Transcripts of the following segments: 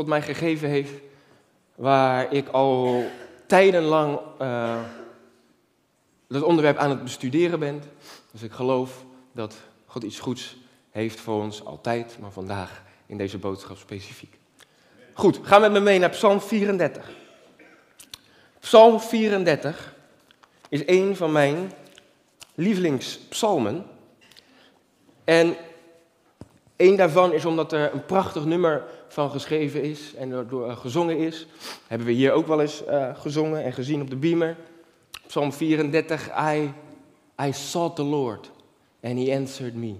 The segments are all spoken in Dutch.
God mij gegeven heeft, waar ik al tijdenlang uh, dat onderwerp aan het bestuderen ben. Dus ik geloof dat God iets goeds heeft voor ons altijd, maar vandaag in deze boodschap specifiek. Goed, ga met me mee naar Psalm 34. Psalm 34 is een van mijn lievelingspsalmen. En één daarvan is omdat er een prachtig nummer van geschreven is en door, uh, gezongen is. Hebben we hier ook wel eens uh, gezongen en gezien op de beamer. Psalm 34, I, I sought the Lord and he answered me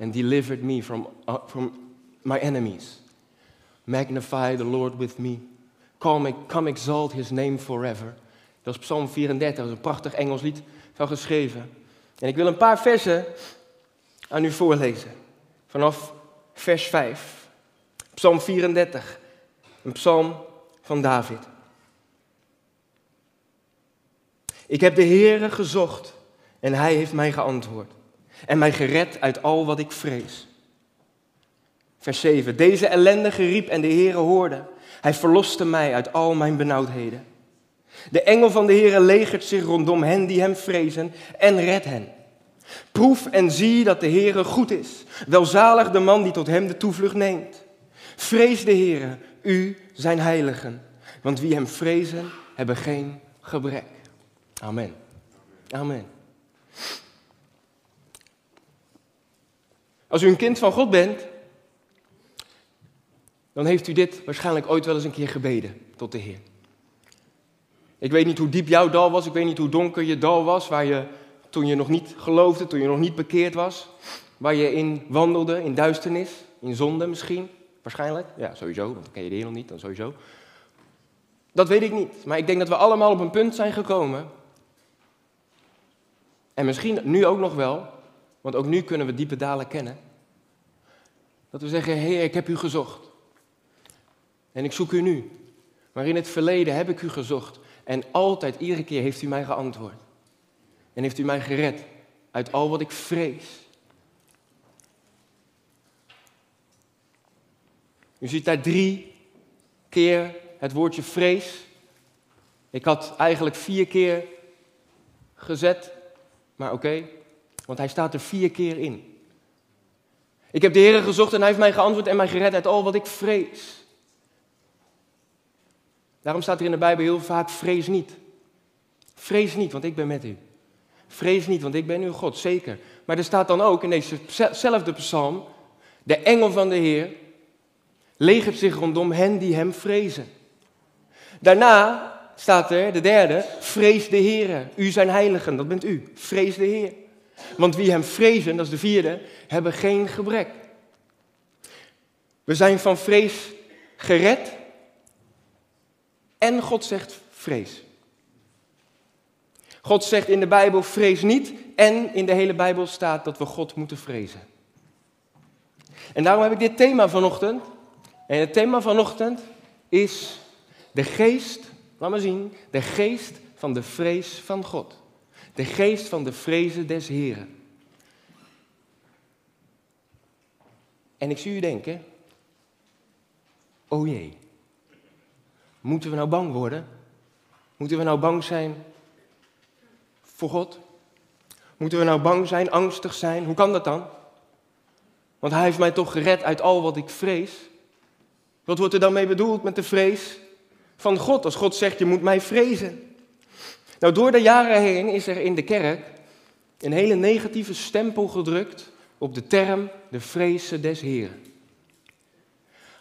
and delivered me from, uh, from my enemies. Magnify the Lord with me. Come, come exalt his name forever. Dat is Psalm 34, dat is een prachtig Engels lied van geschreven. En ik wil een paar versen aan u voorlezen. Vanaf vers 5. Psalm 34, een psalm van David. Ik heb de Heere gezocht en hij heeft mij geantwoord en mij gered uit al wat ik vrees. Vers 7. Deze ellendige riep en de Heere hoorde. Hij verloste mij uit al mijn benauwdheden. De engel van de Heere legert zich rondom hen die hem vrezen en redt hen. Proef en zie dat de Heere goed is. Welzalig de man die tot hem de toevlucht neemt. Vrees de Heere, u zijn heiligen. Want wie hem vrezen, hebben geen gebrek. Amen. Amen. Als u een kind van God bent, dan heeft u dit waarschijnlijk ooit wel eens een keer gebeden tot de Heer. Ik weet niet hoe diep jouw dal was, ik weet niet hoe donker je dal was, waar je toen je nog niet geloofde, toen je nog niet bekeerd was, waar je in wandelde, in duisternis, in zonde misschien, waarschijnlijk. Ja, sowieso, want dan ken je de nog niet, dan sowieso. Dat weet ik niet, maar ik denk dat we allemaal op een punt zijn gekomen. En misschien nu ook nog wel, want ook nu kunnen we diepe dalen kennen. Dat we zeggen, Heer, ik heb u gezocht. En ik zoek u nu. Maar in het verleden heb ik u gezocht. En altijd, iedere keer heeft u mij geantwoord. En heeft u mij gered uit al wat ik vrees. U ziet daar drie keer het woordje vrees. Ik had eigenlijk vier keer gezet, maar oké, want hij staat er vier keer in. Ik heb de Heer gezocht en hij heeft mij geantwoord en mij gered uit al wat ik vrees. Daarom staat er in de Bijbel heel vaak: vrees niet. Vrees niet, want ik ben met u. Vrees niet, want ik ben uw God, zeker. Maar er staat dan ook in dezezelfde psalm: de engel van de Heer legert zich rondom hen die hem vrezen. Daarna staat er, de derde, vrees de Heer. U zijn heiligen, dat bent u. Vrees de Heer. Want wie hem vrezen, dat is de vierde, hebben geen gebrek. We zijn van vrees gered en God zegt vrees. God zegt in de Bijbel vrees niet en in de hele Bijbel staat dat we God moeten vrezen. En daarom heb ik dit thema vanochtend. En het thema vanochtend is de geest, laat maar zien, de geest van de vrees van God. De geest van de vrezen des Heren. En ik zie u denken, oh jee, moeten we nou bang worden? Moeten we nou bang zijn voor God? Moeten we nou bang zijn, angstig zijn? Hoe kan dat dan? Want hij heeft mij toch gered uit al wat ik vrees. Wat wordt er dan mee bedoeld met de vrees van God? Als God zegt, je moet mij vrezen. Nou, door de jaren heen is er in de kerk een hele negatieve stempel gedrukt op de term de vrezen des Heren.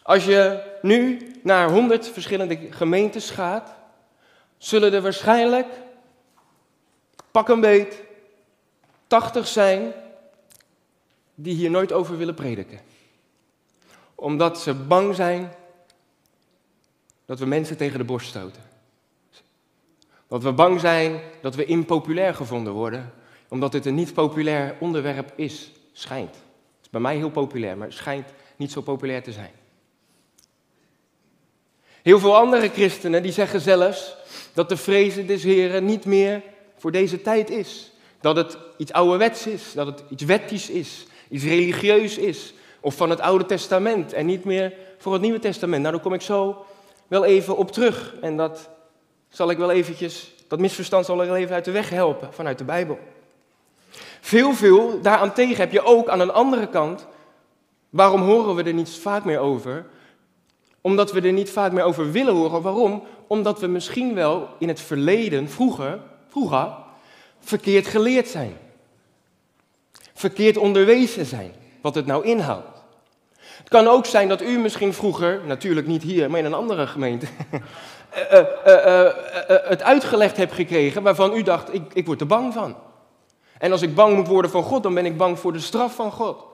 Als je nu naar honderd verschillende gemeentes gaat, zullen er waarschijnlijk, pak een beet, tachtig zijn die hier nooit over willen prediken. Omdat ze bang zijn dat we mensen tegen de borst stoten. Dat we bang zijn dat we impopulair gevonden worden, omdat dit een niet populair onderwerp is, schijnt. Het is bij mij heel populair, maar het schijnt niet zo populair te zijn. Heel veel andere christenen die zeggen zelfs dat de vrezen des Heren niet meer voor deze tijd is. Dat het iets ouderwets is, dat het iets wettisch is, iets religieus is. Of van het Oude Testament en niet meer voor het Nieuwe Testament. Nou, daar kom ik zo wel even op terug. En dat zal ik wel eventjes, dat misverstand zal ik wel even uit de weg helpen vanuit de Bijbel. Veel, veel daaraan tegen heb je ook aan een andere kant. Waarom horen we er niet vaak meer over? Omdat we er niet vaak meer over willen horen. Waarom? Omdat we misschien wel in het verleden, vroeger, vroeger, verkeerd geleerd zijn. Verkeerd onderwezen zijn, wat het nou inhoudt. Kan ook zijn dat u misschien vroeger, natuurlijk niet hier, maar in een andere gemeente, uh, uh, uh, het uitgelegd hebt gekregen waarvan u dacht, ik, ik word er bang van. En als ik bang moet worden van God, dan ben ik bang voor de straf van God.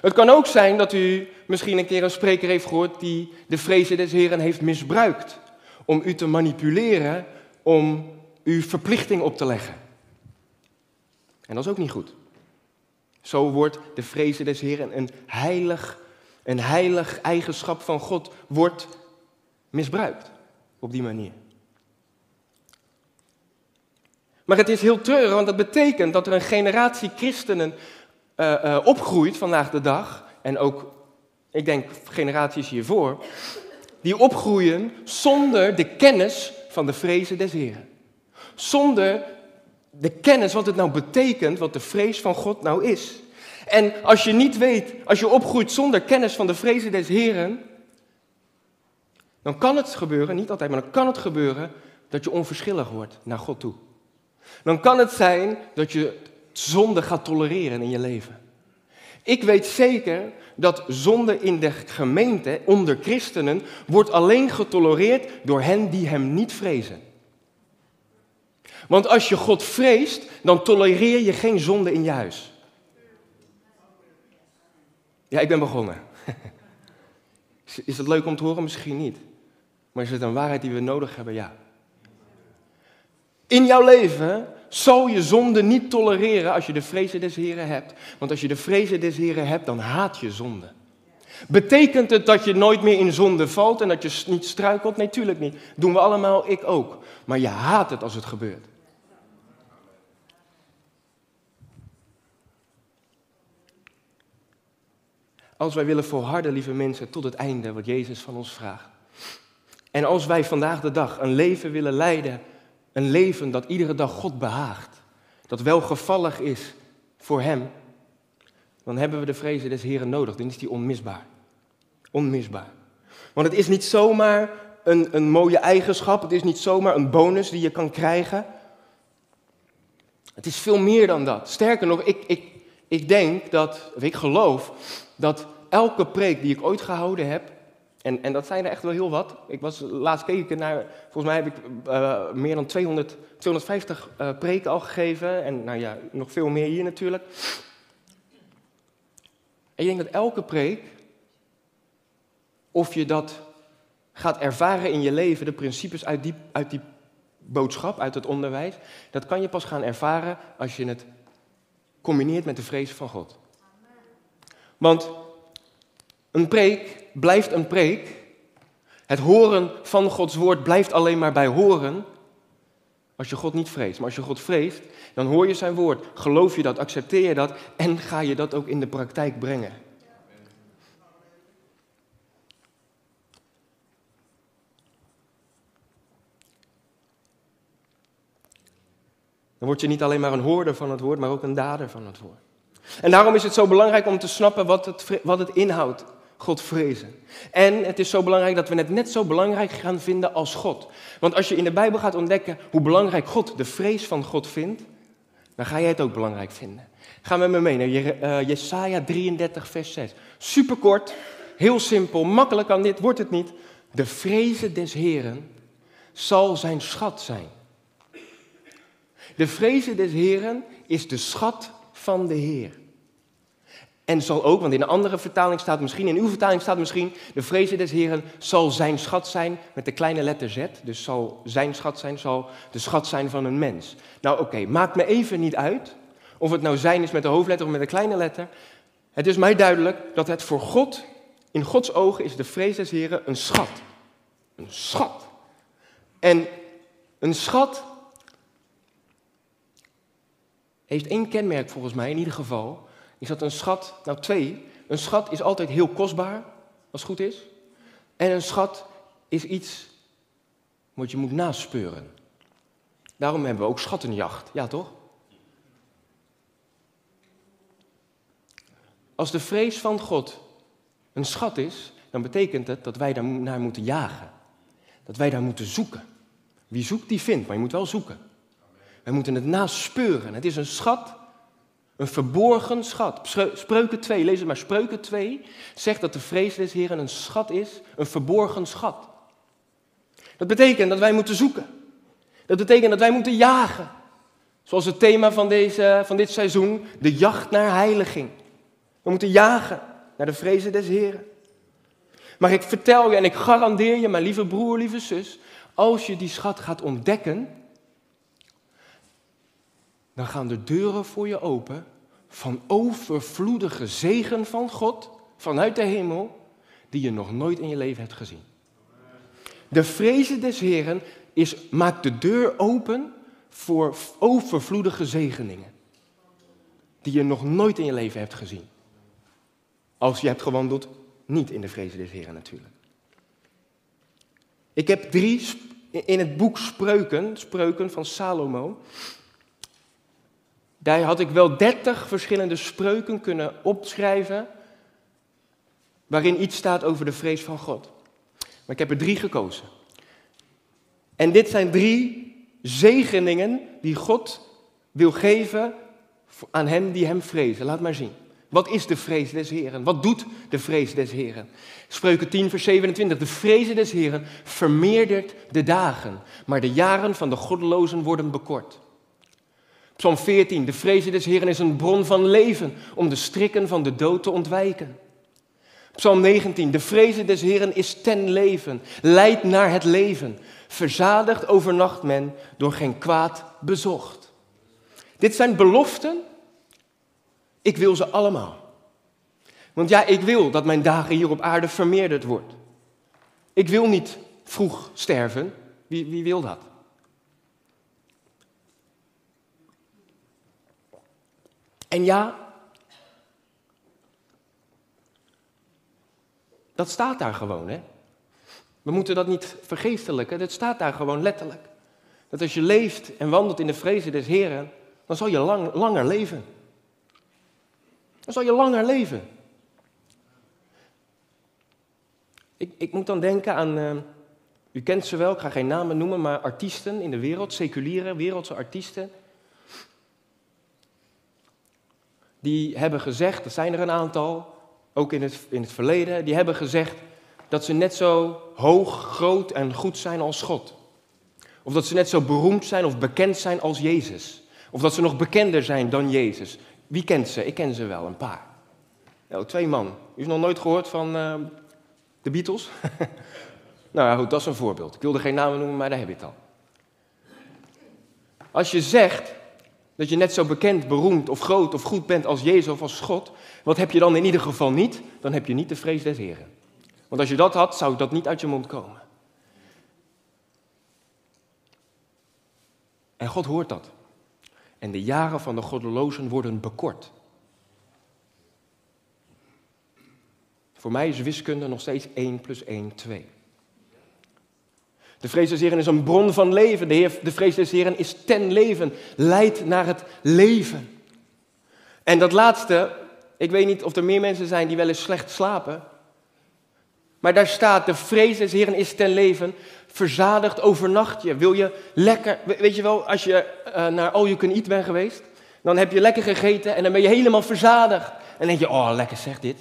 Het kan ook zijn dat u misschien een keer een spreker heeft gehoord die de vrezen des Heren heeft misbruikt. Om u te manipuleren, om u verplichting op te leggen. En dat is ook niet goed. Zo wordt de vrezen des Heren een heilig, een heilig eigenschap van God wordt misbruikt op die manier. Maar het is heel treurig, want dat betekent dat er een generatie christenen uh, uh, opgroeit vandaag de dag. En ook, ik denk, generaties hiervoor. Die opgroeien zonder de kennis van de vrezen des Heren. Zonder de kennis wat het nou betekent, wat de vrees van God nou is. En als je niet weet, als je opgroeit zonder kennis van de vrezen des Heren, dan kan het gebeuren, niet altijd, maar dan kan het gebeuren dat je onverschillig wordt naar God toe. Dan kan het zijn dat je zonde gaat tolereren in je leven. Ik weet zeker dat zonde in de gemeente, onder christenen, wordt alleen getolereerd door hen die hem niet vrezen. Want als je God vreest, dan tolereer je geen zonde in je huis. Ja, ik ben begonnen. Is het leuk om te horen? Misschien niet. Maar is het een waarheid die we nodig hebben? Ja. In jouw leven zal je zonde niet tolereren als je de vrezen des Heren hebt. Want als je de vrezen des Heren hebt, dan haat je zonde. Betekent het dat je nooit meer in zonde valt en dat je niet struikelt? Nee, tuurlijk niet. Doen we allemaal, ik ook. Maar je haat het als het gebeurt. Als wij willen volharden, lieve mensen, tot het einde wat Jezus van ons vraagt. En als wij vandaag de dag een leven willen leiden een leven dat iedere dag God behaagt, dat welgevallig is voor Hem, dan hebben we de vrezen des Heren nodig. Dan is die onmisbaar. Onmisbaar. Want het is niet zomaar een, een mooie eigenschap, het is niet zomaar een bonus die je kan krijgen. Het is veel meer dan dat. Sterker nog, ik, ik, ik denk dat, of ik geloof, dat elke preek die ik ooit gehouden heb, en, en dat zijn er echt wel heel wat. Ik was laatst keken naar, volgens mij heb ik uh, meer dan 200, 250 uh, preken al gegeven. En nou ja, nog veel meer hier natuurlijk. En ik denk dat elke preek, of je dat gaat ervaren in je leven, de principes uit die, uit die boodschap, uit het onderwijs, dat kan je pas gaan ervaren als je het combineert met de vrees van God. Want een preek blijft een preek. Het horen van Gods woord blijft alleen maar bij horen. Als je God niet vreest. Maar als je God vreest, dan hoor je zijn woord. Geloof je dat, accepteer je dat en ga je dat ook in de praktijk brengen. Dan word je niet alleen maar een hoorder van het woord, maar ook een dader van het woord. En daarom is het zo belangrijk om te snappen wat het, wat het inhoudt. God vrezen. En het is zo belangrijk dat we het net zo belangrijk gaan vinden als God. Want als je in de Bijbel gaat ontdekken hoe belangrijk God de vrees van God vindt, dan ga jij het ook belangrijk vinden. Ga met me mee naar uh, Jesaja 33, vers 6. Superkort, heel simpel, makkelijk kan dit, wordt het niet. De vrezen des Heren zal zijn schat zijn. De vrezen des Heren is de schat van de Heer. En zal ook, want in een andere vertaling staat misschien, in uw vertaling staat misschien, de vrezen des Heren zal zijn schat zijn met de kleine letter Z. Dus zal zijn schat zijn, zal de schat zijn van een mens. Nou oké, maakt me even niet uit of het nou zijn is met de hoofdletter of met de kleine letter. Het is mij duidelijk dat het voor God, in Gods ogen is de vrees des Heren een schat. Een schat. En een schat heeft één kenmerk volgens mij in ieder geval is dat een schat, nou twee, een schat is altijd heel kostbaar, als het goed is. En een schat is iets wat je moet naspeuren. Daarom hebben we ook schattenjacht, ja toch? Als de vrees van God een schat is, dan betekent het dat wij daar naar moeten jagen. Dat wij daar moeten zoeken. Wie zoekt, die vindt, maar je moet wel zoeken. Wij moeten het naspeuren. Het is een schat, een verborgen schat. Spreuken 2, lees het maar. Spreuken 2 zegt dat de vrees des Heren een schat is, een verborgen schat. Dat betekent dat wij moeten zoeken. Dat betekent dat wij moeten jagen. Zoals het thema van, deze, van dit seizoen, de jacht naar heiliging. We moeten jagen naar de vrezen des Heren. Maar ik vertel je en ik garandeer je, mijn lieve broer, lieve zus, als je die schat gaat ontdekken, dan gaan de deuren voor je open van overvloedige zegen van God vanuit de hemel, die je nog nooit in je leven hebt gezien. De vrezen des Heren is, maakt de deur open voor overvloedige zegeningen, die je nog nooit in je leven hebt gezien. Als je hebt gewandeld, niet in de vrezen des Heren natuurlijk. Ik heb drie, in het boek Spreuken, Spreuken van Salomo, daar had ik wel dertig verschillende spreuken kunnen opschrijven, waarin iets staat over de vrees van God. Maar ik heb er drie gekozen. En dit zijn drie zegeningen die God wil geven aan hen die hem vrezen. Laat maar zien. Wat is de vrees des Heren? Wat doet de vrees des Heren? Spreuken 10, vers 27. De vrees des Heren vermeerdert de dagen, maar de jaren van de goddelozen worden bekort. Psalm 14. De vrees des Heren is een bron van leven om de strikken van de dood te ontwijken. Psalm 19. De vrees des Heren is ten leven, leidt naar het leven. Verzadigd overnacht men door geen kwaad bezocht. Dit zijn beloften ik wil ze allemaal. Want ja, ik wil dat mijn dagen hier op aarde vermeerderd wordt. Ik wil niet vroeg sterven. Wie, wie wil dat? En ja, dat staat daar gewoon, hè? We moeten dat niet vergeestelijken, dat staat daar gewoon letterlijk. Dat als je leeft en wandelt in de vrezen des Heren, dan zal je lang, langer leven. Dan zal je langer leven. Ik, ik moet dan denken aan, uh, u kent ze wel, ik ga geen namen noemen, maar artiesten in de wereld, seculiere wereldse artiesten. Die hebben gezegd, er zijn er een aantal, ook in het, in het verleden, die hebben gezegd dat ze net zo hoog, groot en goed zijn als God. Of dat ze net zo beroemd zijn of bekend zijn als Jezus. Of dat ze nog bekender zijn dan Jezus. Wie kent ze? Ik ken ze wel, een paar. Nou, twee man. U heeft nog nooit gehoord van uh, de Beatles? nou ja, goed, dat is een voorbeeld. Ik wilde geen namen noemen, maar daar heb je het al. Als je zegt dat je net zo bekend, beroemd of groot of goed bent als Jezus of als God, wat heb je dan in ieder geval niet? Dan heb je niet de vrees des Heren. Want als je dat had, zou dat niet uit je mond komen. En God hoort dat en de jaren van de goddelozen worden bekort. Voor mij is wiskunde nog steeds 1 plus 1, 2. De vrees des is een bron van leven. De, Heer, de vrees des is ten leven, leidt naar het leven. En dat laatste, ik weet niet of er meer mensen zijn die wel eens slecht slapen. Maar daar staat, de vrees des is ten leven, verzadigd overnacht je. Wil je lekker, weet je wel, als je uh, naar All You Can Eat bent geweest, dan heb je lekker gegeten en dan ben je helemaal verzadigd. En dan denk je, oh lekker zeg dit.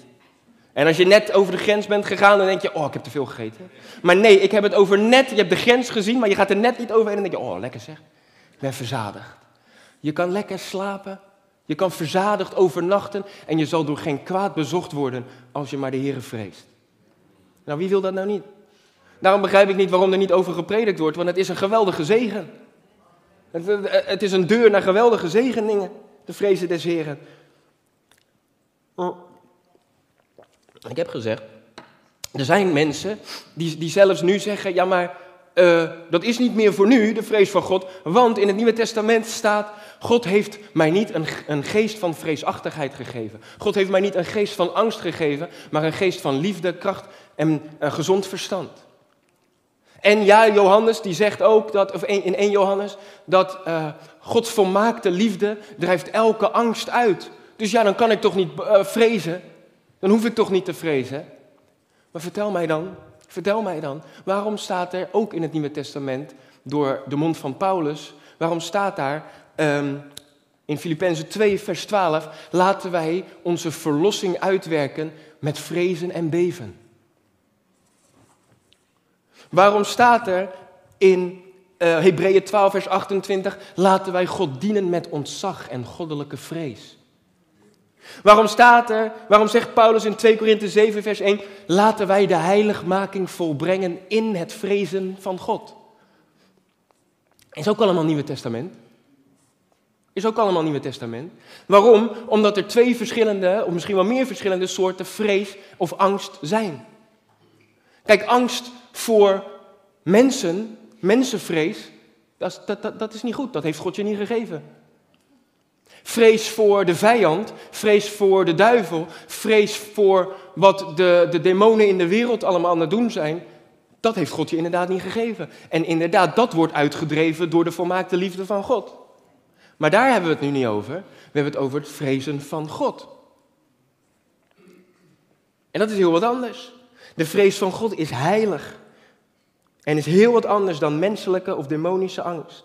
En als je net over de grens bent gegaan, dan denk je, oh ik heb te veel gegeten. Maar nee, ik heb het over net, je hebt de grens gezien, maar je gaat er net niet overheen en dan denk je, oh lekker zeg, ik ben verzadigd. Je kan lekker slapen, je kan verzadigd overnachten en je zal door geen kwaad bezocht worden als je maar de Heer vreest. Nou, wie wil dat nou niet? Daarom begrijp ik niet waarom er niet over gepredikt wordt, want het is een geweldige zegen. Het, het is een deur naar geweldige zegeningen, de vrezen des Heren. Oh. Ik heb gezegd, er zijn mensen die, die zelfs nu zeggen, ja maar uh, dat is niet meer voor nu, de vrees van God, want in het Nieuwe Testament staat, God heeft mij niet een, een geest van vreesachtigheid gegeven. God heeft mij niet een geest van angst gegeven, maar een geest van liefde, kracht en een gezond verstand. En ja, Johannes die zegt ook, dat, of in 1 Johannes, dat uh, Gods volmaakte liefde drijft elke angst uit. Dus ja, dan kan ik toch niet vrezen. Dan hoef ik toch niet te vrezen. Maar vertel mij dan, vertel mij dan, waarom staat er ook in het Nieuwe Testament, door de mond van Paulus, waarom staat daar um, in Filippenzen 2, vers 12, laten wij onze verlossing uitwerken met vrezen en beven? Waarom staat er in uh, Hebreeën 12, vers 28, laten wij God dienen met ontzag en goddelijke vrees? Waarom staat er, waarom zegt Paulus in 2 Korinthe 7, vers 1, laten wij de heiligmaking volbrengen in het vrezen van God? Is ook allemaal Nieuwe Testament. Is ook allemaal Nieuwe Testament. Waarom? Omdat er twee verschillende, of misschien wel meer verschillende soorten vrees of angst zijn. Kijk, angst voor mensen, mensenvrees, dat, dat, dat, dat is niet goed. Dat heeft God je niet gegeven. Vrees voor de vijand, vrees voor de duivel, vrees voor wat de, de demonen in de wereld allemaal aan het doen zijn. Dat heeft God je inderdaad niet gegeven. En inderdaad, dat wordt uitgedreven door de volmaakte liefde van God. Maar daar hebben we het nu niet over. We hebben het over het vrezen van God. En dat is heel wat anders. De vrees van God is heilig. En is heel wat anders dan menselijke of demonische angst.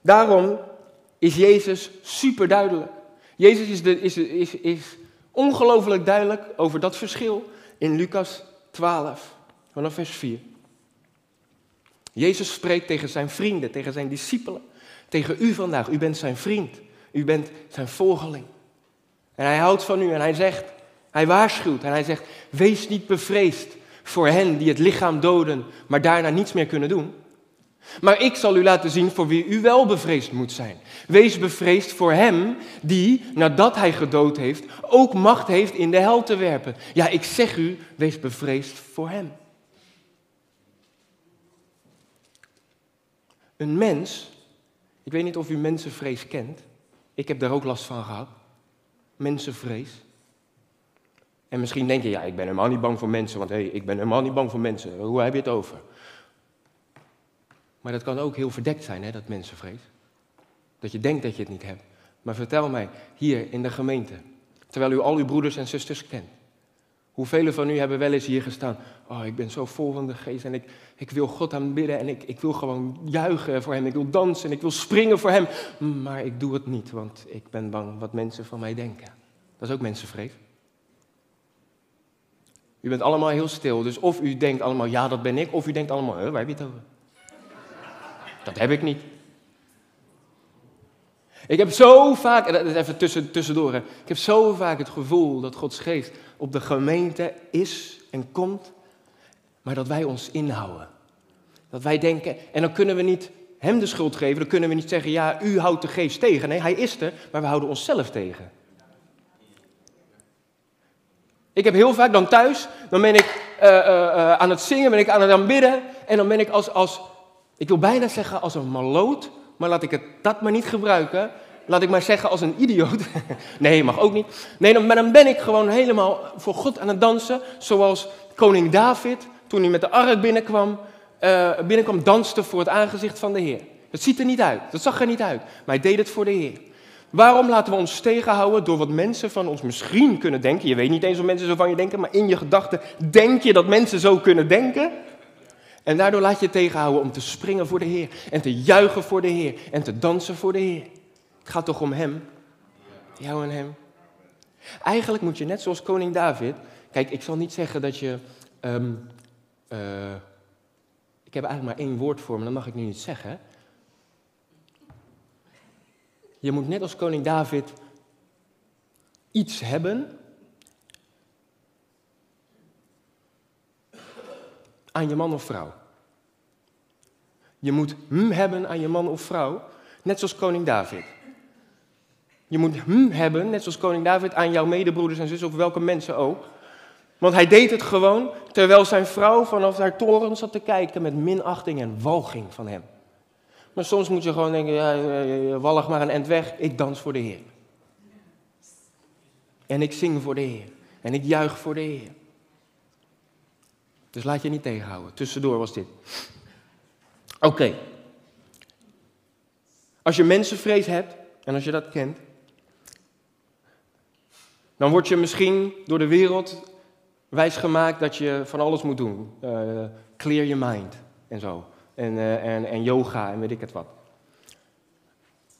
Daarom is Jezus super duidelijk. Jezus is, is, is, is ongelooflijk duidelijk over dat verschil in Lucas 12, vanaf vers 4. Jezus spreekt tegen zijn vrienden, tegen zijn discipelen, tegen u vandaag. U bent zijn vriend, u bent zijn volgeling. En hij houdt van u en hij zegt, hij waarschuwt en hij zegt, wees niet bevreesd voor hen die het lichaam doden, maar daarna niets meer kunnen doen. Maar ik zal u laten zien voor wie u wel bevreesd moet zijn. Wees bevreesd voor hem die, nadat hij gedood heeft, ook macht heeft in de hel te werpen. Ja, ik zeg u, wees bevreesd voor hem. Een mens, ik weet niet of u mensenvrees kent. Ik heb daar ook last van gehad. Mensenvrees. En misschien denk je, ja, ik ben helemaal niet bang voor mensen, want hé, hey, ik ben helemaal niet bang voor mensen. Hoe heb je het over? Maar dat kan ook heel verdekt zijn, hè, dat mensenvrees. Dat je denkt dat je het niet hebt. Maar vertel mij, hier in de gemeente, terwijl u al uw broeders en zusters kent. Hoeveel van u hebben wel eens hier gestaan? Oh, ik ben zo vol van de geest en ik, ik wil God aanbidden en ik, ik wil gewoon juichen voor Hem. Ik wil dansen en ik wil springen voor Hem. Maar ik doe het niet, want ik ben bang wat mensen van mij denken. Dat is ook mensenvrees. U bent allemaal heel stil, dus of u denkt allemaal, ja, dat ben ik, of u denkt allemaal, waar heb je het over? Dat heb ik niet. Ik heb zo vaak, even tussen, tussendoor, hè. ik heb zo vaak het gevoel dat Gods geest op de gemeente is en komt, maar dat wij ons inhouden. Dat wij denken, en dan kunnen we niet hem de schuld geven, dan kunnen we niet zeggen, ja, u houdt de geest tegen. Nee, hij is er, maar we houden onszelf tegen. Ik heb heel vaak dan thuis, dan ben ik uh, uh, aan het zingen, ben ik aan het aanbidden, en dan ben ik als, als ik wil bijna zeggen als een maloot, maar laat ik het dat maar niet gebruiken. Laat ik maar zeggen als een idioot. nee, mag ook niet. Nee, maar dan ben ik gewoon helemaal voor God aan het dansen. Zoals koning David, toen hij met de ark binnenkwam, uh, binnenkwam, danste voor het aangezicht van de Heer. Dat ziet er niet uit. Dat zag er niet uit. Maar hij deed het voor de Heer. Waarom laten we ons tegenhouden door wat mensen van ons misschien kunnen denken? Je weet niet eens of mensen zo van je denken, maar in je gedachten denk je dat mensen zo kunnen denken. En daardoor laat je tegenhouden om te springen voor de Heer. En te juichen voor de Heer. En te dansen voor de Heer. Het gaat toch om Hem? Jou en Hem. Eigenlijk moet je net zoals koning David. Kijk, ik zal niet zeggen dat je. Um, uh, ik heb eigenlijk maar één woord voor me, dat mag ik nu niet zeggen. Je moet net als koning David iets hebben aan je man of vrouw. Je moet hm hebben aan je man of vrouw, net zoals koning David. Je moet hm hebben, net zoals koning David, aan jouw medebroeders en zussen of welke mensen ook. Want hij deed het gewoon terwijl zijn vrouw vanaf haar toren zat te kijken met minachting en walging van hem. Maar soms moet je gewoon denken, ja, wallig maar een end weg, ik dans voor de Heer. En ik zing voor de Heer. En ik juich voor de Heer. Dus laat je niet tegenhouden. Tussendoor was dit. Oké. Als je mensenvrees hebt, en als je dat kent, dan word je misschien door de wereld wijsgemaakt dat je van alles moet doen. Uh, clear your mind en zo. En, uh, en, en yoga en weet ik het wat.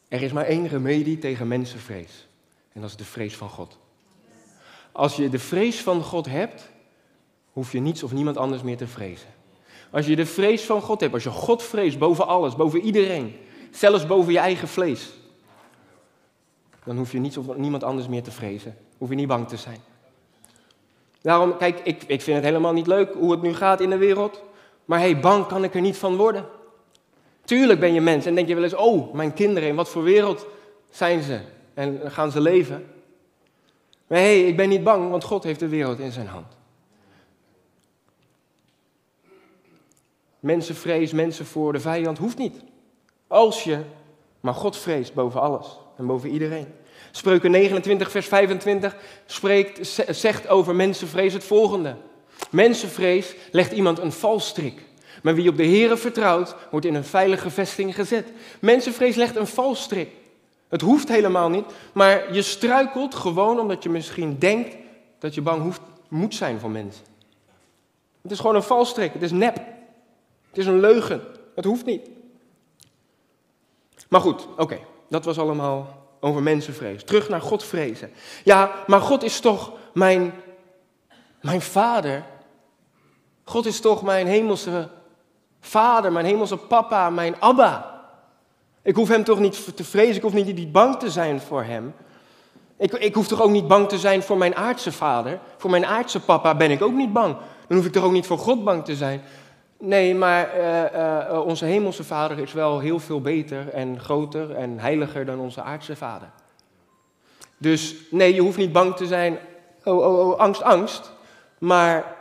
Er is maar één remedie tegen mensenvrees. En dat is de vrees van God. Als je de vrees van God hebt, hoef je niets of niemand anders meer te vrezen. Als je de vrees van God hebt, als je God vreest boven alles, boven iedereen, zelfs boven je eigen vlees, dan hoef je niets of niemand anders meer te vrezen. Hoef je niet bang te zijn. Daarom, kijk, ik, ik vind het helemaal niet leuk hoe het nu gaat in de wereld. Maar hé, hey, bang kan ik er niet van worden. Tuurlijk ben je mens en denk je wel eens, oh, mijn kinderen, in wat voor wereld zijn ze? En gaan ze leven? Maar hé, hey, ik ben niet bang, want God heeft de wereld in zijn hand. Mensenvrees, mensen voor de vijand hoeft niet. Als je maar God vreest boven alles en boven iedereen. Spreuken 29, vers 25 spreekt, zegt over mensenvrees het volgende. Mensenvrees legt iemand een valstrik. Maar wie op de Here vertrouwt, wordt in een veilige vesting gezet. Mensenvrees legt een valstrik. Het hoeft helemaal niet, maar je struikelt gewoon omdat je misschien denkt dat je bang hoeft, moet zijn voor mensen. Het is gewoon een valstrik, het is nep. Het is een leugen, het hoeft niet. Maar goed, oké, dat was allemaal over mensenvrees. Terug naar God vrezen. Ja, maar God is toch mijn, mijn vader. God is toch mijn hemelse vader, mijn hemelse papa, mijn Abba. Ik hoef hem toch niet te vrezen, ik hoef niet, bang te zijn voor hem. Ik, ik hoef toch ook niet bang te zijn voor mijn aardse vader. Voor mijn aardse papa ben ik ook niet bang. Dan hoef ik toch ook niet voor God bang te zijn. Nee, maar uh, uh, onze hemelse vader is wel heel veel beter en groter en heiliger dan onze aardse vader. Dus nee, je hoeft niet bang te zijn, oh, oh, oh, angst, angst, maar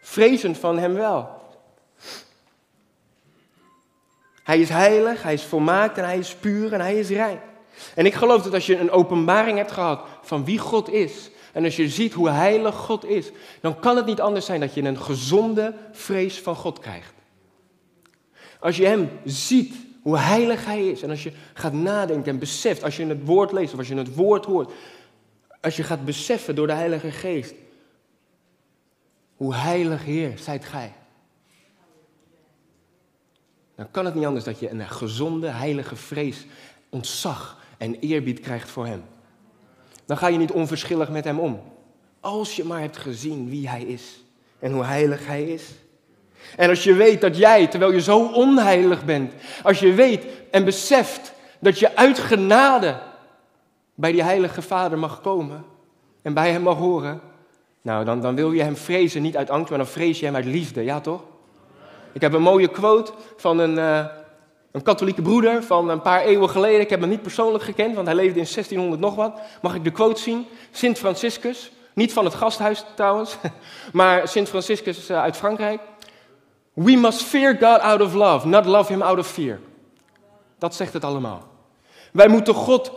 vrezend van hem wel. Hij is heilig, hij is volmaakt en hij is puur en hij is rein. En ik geloof dat als je een openbaring hebt gehad van wie God is, en als je ziet hoe heilig God is, dan kan het niet anders zijn dat je een gezonde vrees van God krijgt. Als je Hem ziet, hoe heilig Hij is, en als je gaat nadenken en beseft, als je het woord leest of als je het woord hoort, als je gaat beseffen door de Heilige Geest, hoe heilig Heer zijt Gij. Dan kan het niet anders dat je een gezonde, heilige vrees, ontzag en eerbied krijgt voor Hem dan ga je niet onverschillig met hem om. Als je maar hebt gezien wie hij is en hoe heilig hij is. En als je weet dat jij, terwijl je zo onheilig bent, als je weet en beseft dat je uit genade bij die heilige Vader mag komen en bij hem mag horen, nou dan, dan wil je hem vrezen, niet uit angst, maar dan vrees je hem uit liefde, ja toch? Ik heb een mooie quote van een, uh, een katholieke broeder van een paar eeuwen geleden. Ik heb hem niet persoonlijk gekend, want hij leefde in 1600 nog wat. Mag ik de quote zien? Sint Franciscus. Niet van het gasthuis trouwens, maar Sint Franciscus eh, uit Frankrijk. We must fear God out of love, not love him out of fear. Dat zegt het allemaal. Wij moeten God,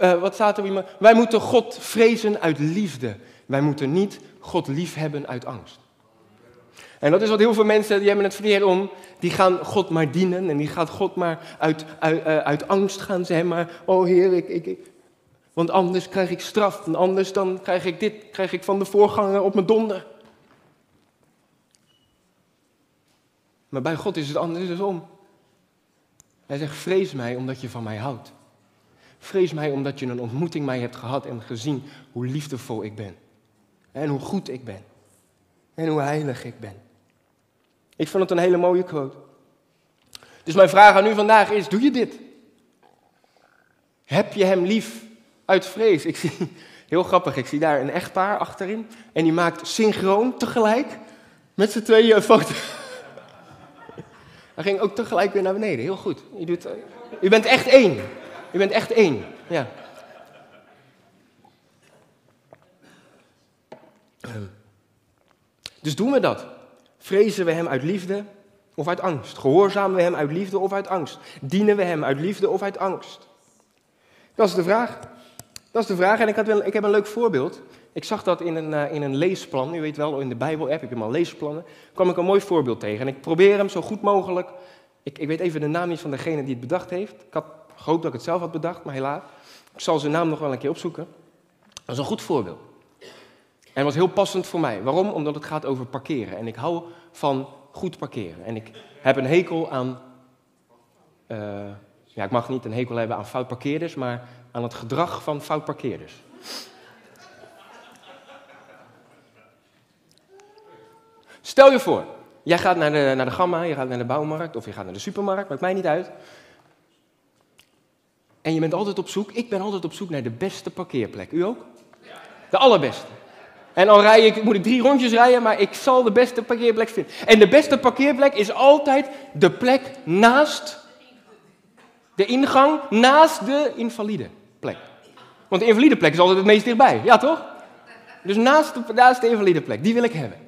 uh, wat staat er? Wij moeten God vrezen uit liefde. Wij moeten niet God lief hebben uit angst. En dat is wat heel veel mensen, die hebben het verkeerd om, die gaan God maar dienen en die gaat God maar uit, uit, eh, uit angst gaan zeggen, maar, oh Heer, ik, ik, want anders krijg ik straf en anders dan krijg ik dit, krijg ik van de voorganger op mijn donder. Maar bij God is het andersom. Hij zegt, vrees mij omdat je van mij houdt. Vrees mij omdat je een ontmoeting mij hebt gehad en gezien hoe liefdevol ik ben. En hoe goed ik ben. En hoe heilig ik ben. Ik vond het een hele mooie quote. Dus mijn vraag aan u vandaag is: doe je dit? Heb je hem lief uit vrees? Ik zie, heel grappig, ik zie daar een echtpaar achterin. En die maakt synchroon tegelijk met z'n tweeën een foto. Hij ging ook tegelijk weer naar beneden. Heel goed. U, doet, u bent echt één. U bent echt één. Ja. Dus doen we dat. Vrezen we Hem uit liefde of uit angst? Gehoorzamen we Hem uit liefde of uit angst? Dienen we Hem uit liefde of uit angst? Dat is de vraag. Dat is de vraag en ik, had wel, ik heb een leuk voorbeeld. Ik zag dat in een, uh, in een leesplan. U weet wel, in de Bijbel-app heb je al leesplannen. kwam ik een mooi voorbeeld tegen. En ik probeer hem zo goed mogelijk. Ik, ik weet even de naam niet van degene die het bedacht heeft. Ik had gehoopt dat ik het zelf had bedacht, maar helaas. Ik zal zijn naam nog wel een keer opzoeken. Dat is een goed voorbeeld. En was heel passend voor mij. Waarom? Omdat het gaat over parkeren. En ik hou van goed parkeren. En ik heb een hekel aan. Uh, ja, ik mag niet een hekel hebben aan fout parkeerders, maar aan het gedrag van fout parkeerders. Stel je voor, jij gaat naar de, naar de Gamma, je gaat naar de bouwmarkt of je gaat naar de supermarkt, maakt mij niet uit. En je bent altijd op zoek, ik ben altijd op zoek naar de beste parkeerplek. U ook? De allerbeste. En al rij ik, moet ik drie rondjes rijden, maar ik zal de beste parkeerplek vinden. En de beste parkeerplek is altijd de plek naast de ingang, naast de invalide plek. Want de invalide plek is altijd het meest dichtbij, ja toch? Dus naast de, naast de invalide plek, die wil ik hebben.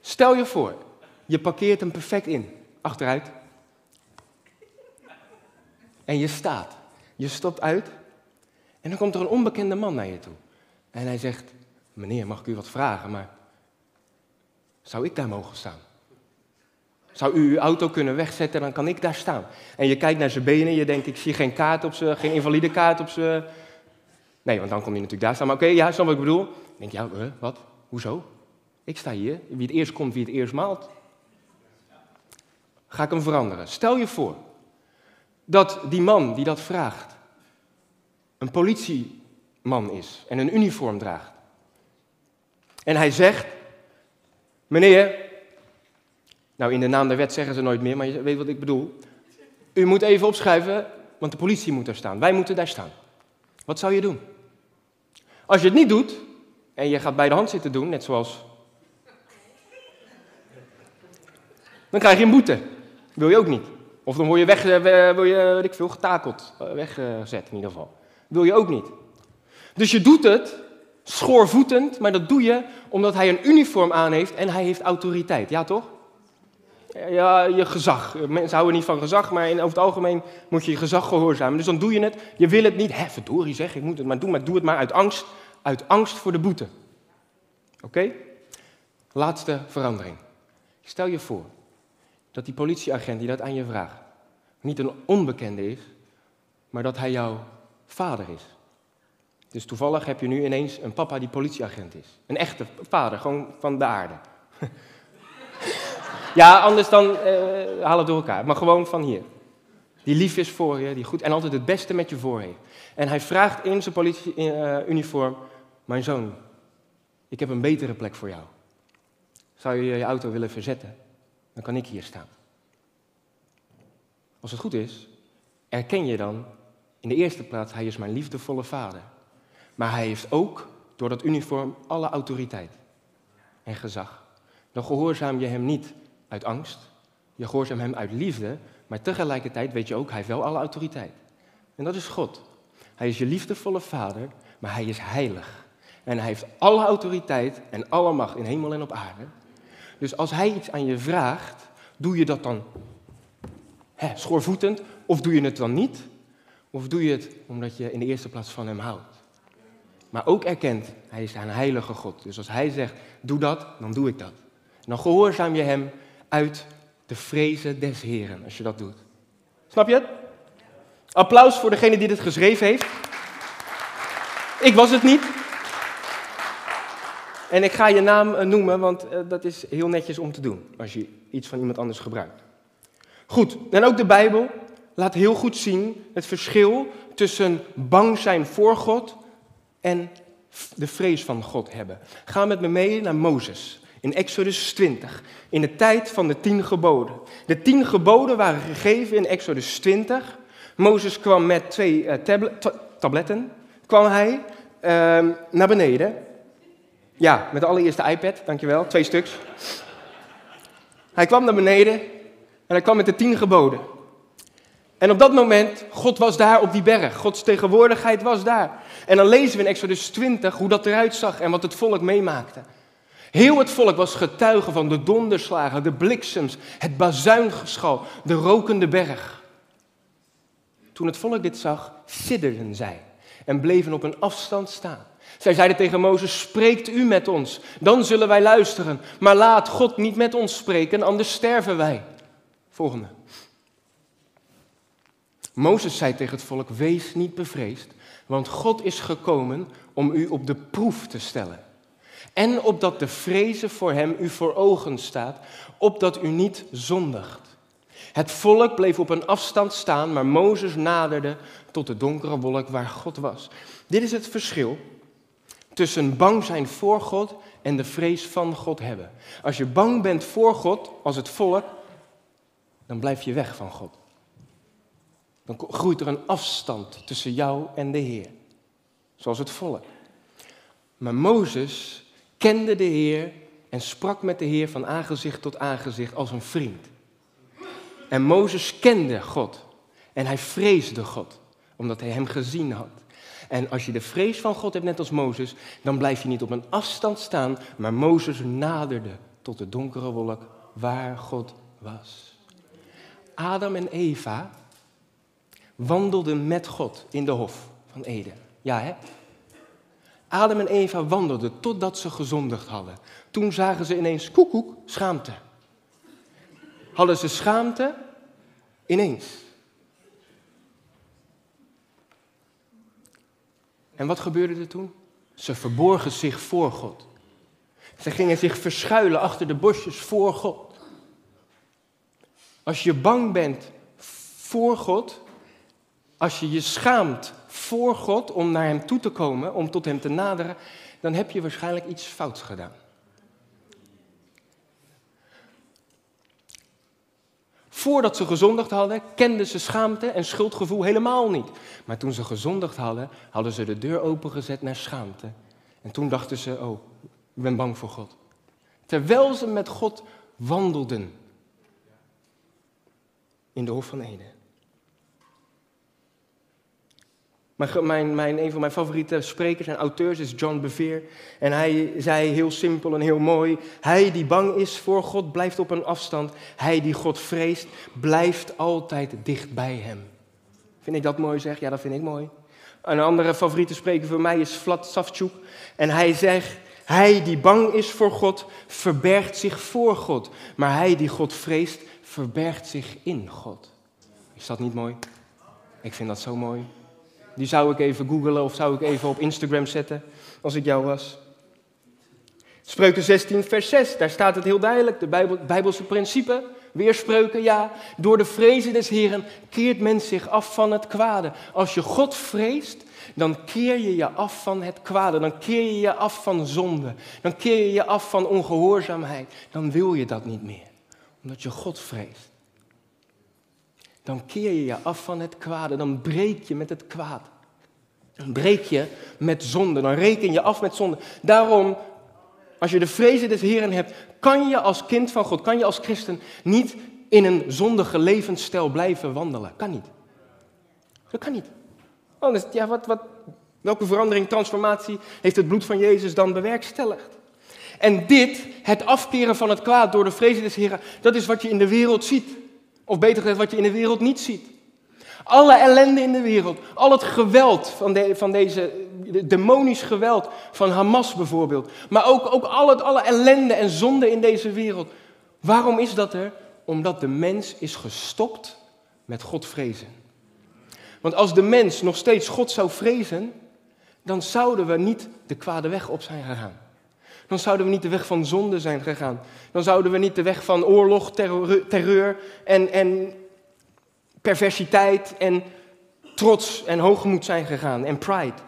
Stel je voor, je parkeert hem perfect in, achteruit. En je staat. Je stopt uit. En dan komt er een onbekende man naar je toe. En hij zegt: Meneer, mag ik u wat vragen, maar zou ik daar mogen staan? Zou u uw auto kunnen wegzetten, dan kan ik daar staan. En je kijkt naar zijn benen, je denkt, ik zie geen kaart op ze, geen invalide kaart op ze. Nee, want dan kom je natuurlijk daar staan. Maar oké, ja, snap wat ik bedoel. Ik denk, ja, wat? Hoezo? Ik sta hier. Wie het eerst komt, wie het eerst maalt. Ga ik hem veranderen. Stel je voor dat die man die dat vraagt een politieman is en een uniform draagt. En hij zegt, meneer, nou in de naam der wet zeggen ze nooit meer, maar je weet wat ik bedoel. U moet even opschrijven, want de politie moet daar staan. Wij moeten daar staan. Wat zou je doen? Als je het niet doet en je gaat bij de hand zitten doen, net zoals Dan krijg je een boete. Wil je ook niet. Of dan word je weg, eh, wil je, weet ik veel, getakeld. Eh, weggezet in ieder geval. Wil je ook niet. Dus je doet het schoorvoetend, maar dat doe je omdat hij een uniform aan heeft en hij heeft autoriteit. Ja, toch? Ja, je gezag. Mensen houden niet van gezag, maar in, over het algemeen moet je je gezag gehoorzamen. Dus dan doe je het. Je wil het niet. Hé, verdorie zeg, ik moet het maar doen. Maar doe het maar uit angst. Uit angst voor de boete. Oké? Laatste verandering. Stel je voor dat die politieagent die dat aan je vraagt, niet een onbekende is, maar dat hij jouw vader is. Dus toevallig heb je nu ineens een papa die politieagent is. Een echte vader, gewoon van de aarde. ja, anders dan uh, haal het door elkaar. Maar gewoon van hier. Die lief is voor je, die goed en altijd het beste met je voor heeft. En hij vraagt in zijn politieuniform: Mijn zoon, ik heb een betere plek voor jou. Zou je je auto willen verzetten? dan kan ik hier staan. Als het goed is, erken je dan in de eerste plaats, hij is mijn liefdevolle vader. Maar hij heeft ook door dat uniform alle autoriteit en gezag. Dan gehoorzaam je hem niet uit angst, je gehoorzaamt hem uit liefde, maar tegelijkertijd weet je ook, hij heeft wel alle autoriteit. En dat is God. Hij is je liefdevolle vader, maar hij is heilig. En hij heeft alle autoriteit en alle macht in hemel en op aarde. Dus als hij iets aan je vraagt, doe je dat dan hè, schoorvoetend of doe je het dan niet? Of doe je het omdat je in de eerste plaats van hem houdt? Maar ook erkent, hij is een heilige God. Dus als hij zegt, doe dat, dan doe ik dat. Dan gehoorzaam je hem uit de vrezen des Heren, als je dat doet. Snap je het? Applaus voor degene die dit geschreven heeft. Ik was het niet. En ik ga je naam eh, noemen, want eh, dat is heel netjes om te doen als je iets van iemand anders gebruikt. Goed, en ook de Bijbel laat heel goed zien het verschil tussen bang zijn voor God en de vrees van God hebben. Ga met me mee naar Mozes in Exodus 20, in de tijd van de tien geboden. De tien geboden waren gegeven in Exodus 20. Mozes kwam met twee uh, tabletten, kwam hij uh, naar beneden ja, met de allereerste iPad, dankjewel, twee stuks. Hij kwam naar beneden en hij kwam met de tien geboden. En op dat moment, God was daar op die berg. Gods tegenwoordigheid was daar. En dan lezen we in Exodus 20 hoe dat eruit zag en wat het volk meemaakte. Heel het volk was getuige van de donderslagen, de bliksems, het bazuingeschal, de rokende berg. Toen het volk dit zag, sidderden zij en bleven op een afstand staan. Zij zeiden tegen Mozes: Spreekt u met ons, dan zullen wij luisteren. Maar laat God niet met ons spreken, anders sterven wij. Volgende. Mozes zei tegen het volk: Wees niet bevreesd, want God is gekomen om u op de proef te stellen. En opdat de vrezen voor hem u voor ogen staat, opdat u niet zondigt. Het volk bleef op een afstand staan, maar Mozes naderde tot de donkere wolk waar God was. Dit is het verschil tussen bang zijn voor God en de vrees van God hebben. Als je bang bent voor God, als het volk, dan blijf je weg van God. Dan groeit er een afstand tussen jou en de Heer, zoals het volk. Maar Mozes kende de Heer en sprak met de Heer van aangezicht tot aangezicht als een vriend. En Mozes kende God en hij vreesde God, omdat hij hem gezien had. En als je de vrees van God hebt, net als Mozes, dan blijf je niet op een afstand staan, maar Mozes naderde tot de donkere wolk waar God was. Adam en Eva wandelden met God in de hof van Eden. Ja, hè? Adam en Eva wandelden totdat ze gezondigd hadden. Toen zagen ze ineens koekoek, schaamte. Hadden ze schaamte? Ineens. En wat gebeurde er toen? Ze verborgen zich voor God. Ze gingen zich verschuilen achter de bosjes voor God. Als je bang bent voor God, als je je schaamt voor God om naar Hem toe te komen, om tot Hem te naderen, dan heb je waarschijnlijk iets fouts gedaan. Voordat ze gezondigd hadden, kenden ze schaamte en schuldgevoel helemaal niet. Maar toen ze gezondigd hadden, hadden ze de deur opengezet naar schaamte. En toen dachten ze, oh, ik ben bang voor God. Terwijl ze met God wandelden in de Hof van Eden. Mijn, mijn, een van mijn favoriete sprekers en auteurs is John Bevere. En hij zei heel simpel en heel mooi: Hij die bang is voor God blijft op een afstand. Hij die God vreest blijft altijd dicht bij hem. Vind ik dat mooi zeg? Ja, dat vind ik mooi. Een andere favoriete spreker voor mij is Vlad Savchuk. En hij zegt: Hij die bang is voor God verbergt zich voor God. Maar hij die God vreest verbergt zich in God. Is dat niet mooi? Ik vind dat zo mooi. Die zou ik even googlen of zou ik even op Instagram zetten als ik jou was. Spreuken 16, vers 6, daar staat het heel duidelijk, de Bijbel, Bijbelse principe. Weer spreuken, ja. Door de vrezen des Heren keert men zich af van het kwade. Als je God vreest, dan keer je je af van het kwade. Dan keer je je af van zonde. Dan keer je je af van ongehoorzaamheid. Dan wil je dat niet meer, omdat je God vreest dan keer je je af van het kwade. Dan breek je met het kwaad. Dan breek je met zonde. Dan reken je af met zonde. Daarom, als je de vrezen des Heren hebt, kan je als kind van God, kan je als christen niet in een zondige levensstijl blijven wandelen. Kan niet. Dat kan niet. Anders, wat, wat, welke verandering, transformatie heeft het bloed van Jezus dan bewerkstelligd? En dit, het afkeren van het kwaad door de vrezen des Heren, dat is wat je in de wereld ziet. Of beter gezegd, wat je in de wereld niet ziet. Alle ellende in de wereld, al het geweld van, de, van deze, demonisch geweld van Hamas bijvoorbeeld. Maar ook, ook al het, alle ellende en zonde in deze wereld. Waarom is dat er? Omdat de mens is gestopt met God vrezen. Want als de mens nog steeds God zou vrezen, dan zouden we niet de kwade weg op zijn gegaan dan zouden we niet de weg van zonde zijn gegaan. Dan zouden we niet de weg van oorlog, terreur, en, en perversiteit en trots en hoogmoed zijn gegaan en pride.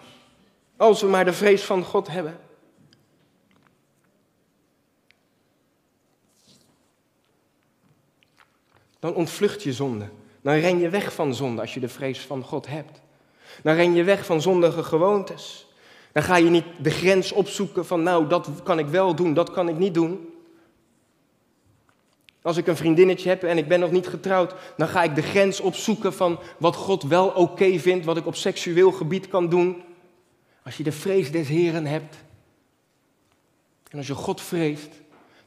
Als we maar de vrees van God hebben. Dan ontvlucht je zonde. Dan ren je weg van zonde als je de vrees van God hebt. Dan ren je weg van zondige gewoontes. Dan ga je niet de grens opzoeken van, nou, dat kan ik wel doen, dat kan ik niet doen. Als ik een vriendinnetje heb en ik ben nog niet getrouwd, dan ga ik de grens opzoeken van wat God wel oké vindt, wat ik op seksueel gebied kan doen. Als je de vrees des Heren hebt, En als je God vreest,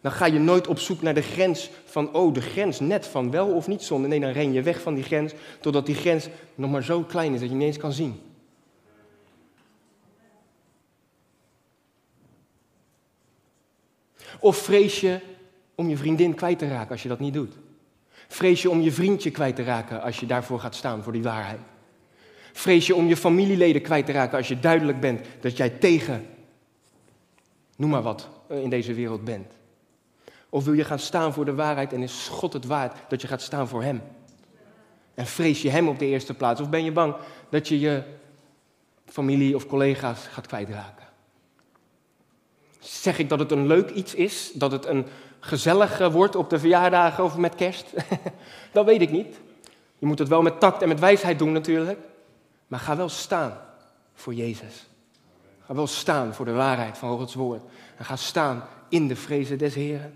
dan ga je nooit op zoek naar de grens van, oh, de grens net van wel of niet zonde. Nee, dan ren je weg van die grens, totdat die grens nog maar zo klein is dat je niet eens kan zien. Of vrees je om je vriendin kwijt te raken als je dat niet doet? Vrees je om je vriendje kwijt te raken als je daarvoor gaat staan, voor die waarheid? Vrees je om je familieleden kwijt te raken als je duidelijk bent dat jij tegen, noem maar wat, eh, in deze wereld bent? Of wil je gaan staan voor de waarheid en is God het waard dat je gaat staan voor Hem? En vrees je Hem op de eerste plaats? Of ben je bang dat je je familie of collega's gaat kwijtraken? Zeg ik dat het een leuk iets is? Dat het een gezellig wordt op de verjaardagen of met kerst? dat weet ik niet. Je moet het wel met tact en met wijsheid doen natuurlijk. Maar ga wel staan voor Jezus. Ga wel staan voor de waarheid van Gods woord. En ga staan in de vrezen des Heren.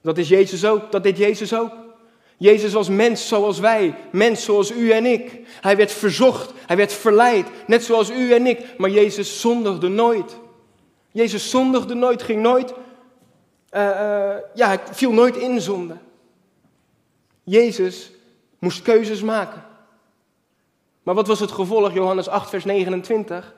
Dat is Jezus ook. Dat deed Jezus ook. Jezus was mens zoals wij, mens zoals u en ik. Hij werd verzocht, hij werd verleid, net zoals u en ik. Maar Jezus zondigde nooit. Jezus zondigde nooit, ging nooit, uh, uh, ja, hij viel nooit in zonde. Jezus moest keuzes maken. Maar wat was het gevolg, Johannes 8, vers 29?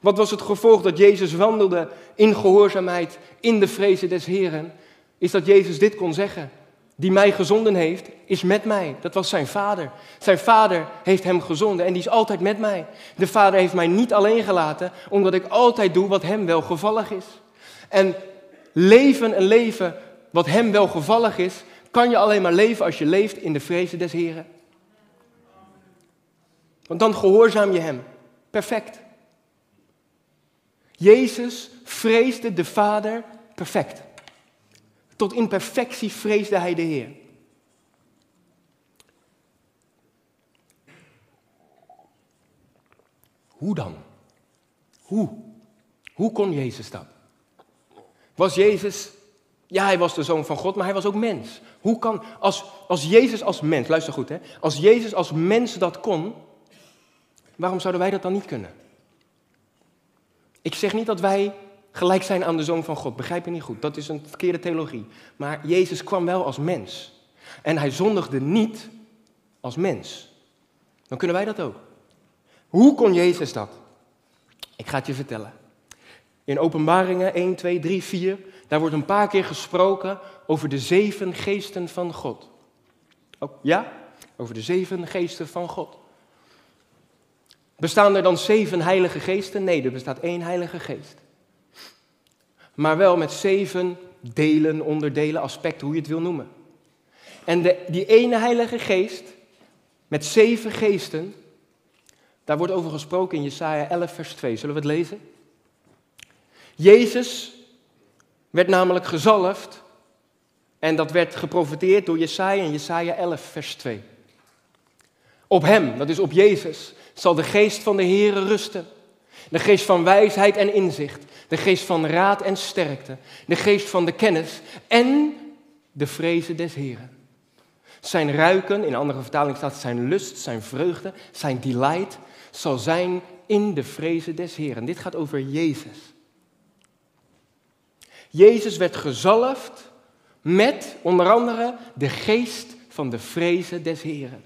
Wat was het gevolg dat Jezus wandelde in gehoorzaamheid, in de vrezen des Heren? Is dat Jezus dit kon zeggen. Die mij gezonden heeft, is met mij. Dat was zijn vader. Zijn vader heeft hem gezonden en die is altijd met mij. De vader heeft mij niet alleen gelaten, omdat ik altijd doe wat hem welgevallig is. En leven een leven wat hem welgevallig is, kan je alleen maar leven als je leeft in de vrezen des Heren. Want dan gehoorzaam je hem. Perfect. Jezus vreesde de Vader perfect. Tot in perfectie vreesde hij de Heer. Hoe dan? Hoe? Hoe kon Jezus dat? Was Jezus, ja, hij was de zoon van God, maar hij was ook mens. Hoe kan, als, als Jezus als mens, luister goed hè, als Jezus als mens dat kon, waarom zouden wij dat dan niet kunnen? Ik zeg niet dat wij gelijk zijn aan de zoon van God. Begrijp je niet goed? Dat is een verkeerde theologie. Maar Jezus kwam wel als mens. En hij zondigde niet als mens. Dan kunnen wij dat ook. Hoe kon Jezus dat? Ik ga het je vertellen. In Openbaringen 1, 2, 3, 4, daar wordt een paar keer gesproken over de zeven geesten van God. Oh, ja? Over de zeven geesten van God. Bestaan er dan zeven heilige geesten? Nee, er bestaat één heilige geest. Maar wel met zeven delen, onderdelen, aspecten, hoe je het wil noemen. En de, die ene heilige geest, met zeven geesten, daar wordt over gesproken in Jesaja 11, vers 2. Zullen we het lezen? Jezus werd namelijk gezalfd en dat werd geprofiteerd door Jesaja in Jesaja 11, vers 2. Op hem, dat is op Jezus, zal de geest van de Heere rusten. De geest van wijsheid en inzicht. De geest van raad en sterkte. De geest van de kennis en de vrezen des Heren. Zijn ruiken, in andere vertaling staat zijn lust, zijn vreugde, zijn delight, zal zijn in de vrezen des Heren. Dit gaat over Jezus. Jezus werd gezalfd met onder andere de geest van de vrezen des Heren.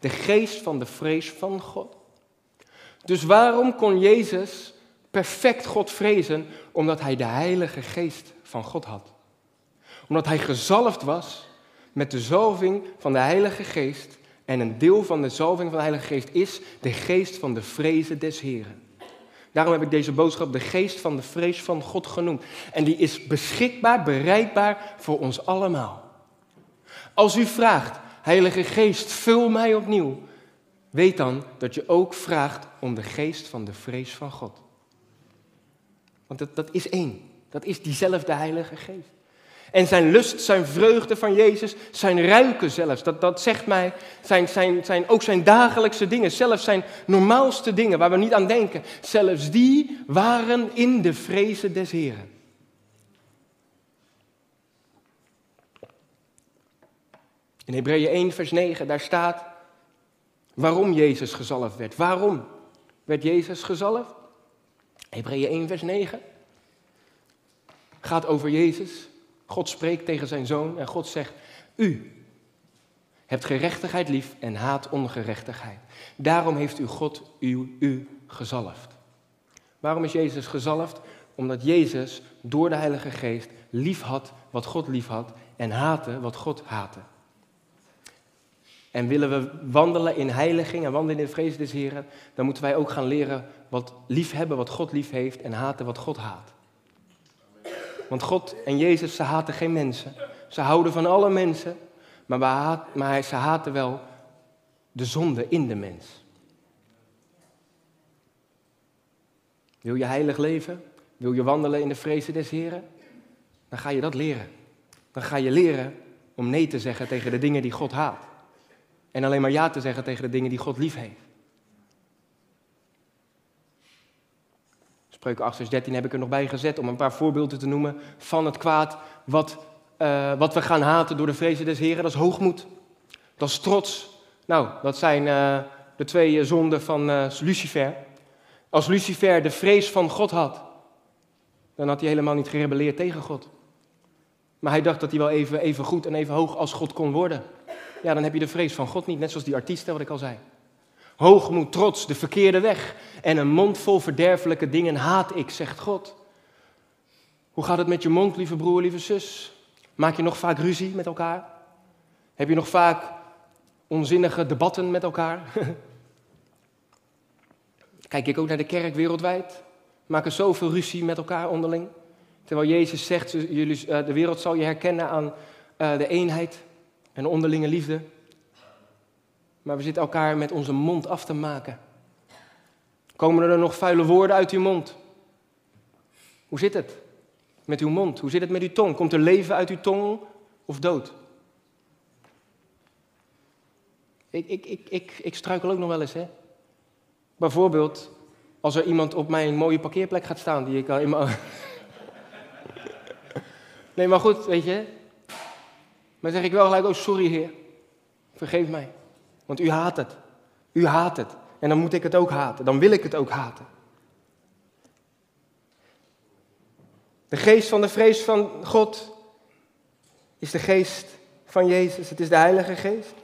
De geest van de vrees van God. Dus waarom kon Jezus perfect God vrezen? Omdat hij de Heilige Geest van God had. Omdat hij gezalfd was met de zalving van de Heilige Geest. En een deel van de zalving van de Heilige Geest is de geest van de vrezen des Heren. Daarom heb ik deze boodschap de geest van de vrees van God genoemd. En die is beschikbaar, bereikbaar voor ons allemaal. Als u vraagt, Heilige Geest, vul mij opnieuw. Weet dan dat je ook vraagt om de geest van de vrees van God. Want dat, dat is één. Dat is diezelfde Heilige Geest. En zijn lust, zijn vreugde van Jezus, zijn ruiken zelfs, dat, dat zegt mij, zijn, zijn, zijn, ook zijn dagelijkse dingen, zelfs zijn normaalste dingen waar we niet aan denken, zelfs die waren in de vrezen des Heren. In Hebreeën 1, vers 9, daar staat waarom Jezus gezalfd werd. Waarom werd Jezus gezalfd? Hebreeën 1, vers 9. gaat over Jezus. God spreekt tegen zijn zoon en God zegt, u hebt gerechtigheid lief en haat ongerechtigheid. Daarom heeft u God u, u gezalfd. Waarom is Jezus gezalfd? Omdat Jezus door de Heilige Geest lief had wat God lief had en haatte wat God haatte. En willen we wandelen in heiliging en wandelen in de vrees des Heren, dan moeten wij ook gaan leren wat lief hebben wat God lief heeft en haten wat God haat. Want God en Jezus, ze haten geen mensen. Ze houden van alle mensen, maar, maar ze haten wel de zonde in de mens. Wil je heilig leven? Wil je wandelen in de vrezen des Heren? Dan ga je dat leren. Dan ga je leren om nee te zeggen tegen de dingen die God haat. En alleen maar ja te zeggen tegen de dingen die God lief heeft. Spreuken 8 vers 13 heb ik er nog bij gezet om een paar voorbeelden te noemen van het kwaad wat, uh, wat we gaan haten door de vrezen des Heren. Dat is hoogmoed. Dat is trots. Nou, dat zijn uh, de twee zonden van Lucifer. Als Lucifer de vrees van God had, dan had hij helemaal niet gerebelleerd tegen God. Maar hij dacht dat hij wel even, even goed en even hoog als God kon worden. Ja, dan heb je de vrees van God niet, net zoals die artiesten wat ik al zei. Hoogmoed, trots, de verkeerde weg en een mond vol verderfelijke dingen haat ik, zegt God. Hoe gaat het met je mond, lieve broer, lieve zus? Maak je nog vaak ruzie met elkaar? Heb je nog vaak onzinnige debatten met elkaar? Kijk ik ook naar de kerk wereldwijd? Maken zoveel ruzie met elkaar onderling? Terwijl Jezus zegt, eh, de wereld zal je herkennen aan eh, de eenheid en onderlinge liefde. Maar we zitten elkaar met onze mond af te maken. Komen er nog vuile woorden uit uw mond? Hoe zit het met uw mond? Hoe zit het met uw tong? Komt er leven uit uw tong of dood? Ik, ik, ik, ik, ik struikel ook nog wel eens, hè? Bijvoorbeeld, als er iemand op mijn mooie parkeerplek gaat staan, die ik al in mijn... nee, maar goed, weet je. Maar zeg ik wel gelijk, oh sorry heer, vergeef mij. Want u haat het. U haat het. En dan moet ik het ook haten. Dan wil ik het ook haten. De geest van de vrees van God is de geest van Jezus. Het is de Heilige Geest.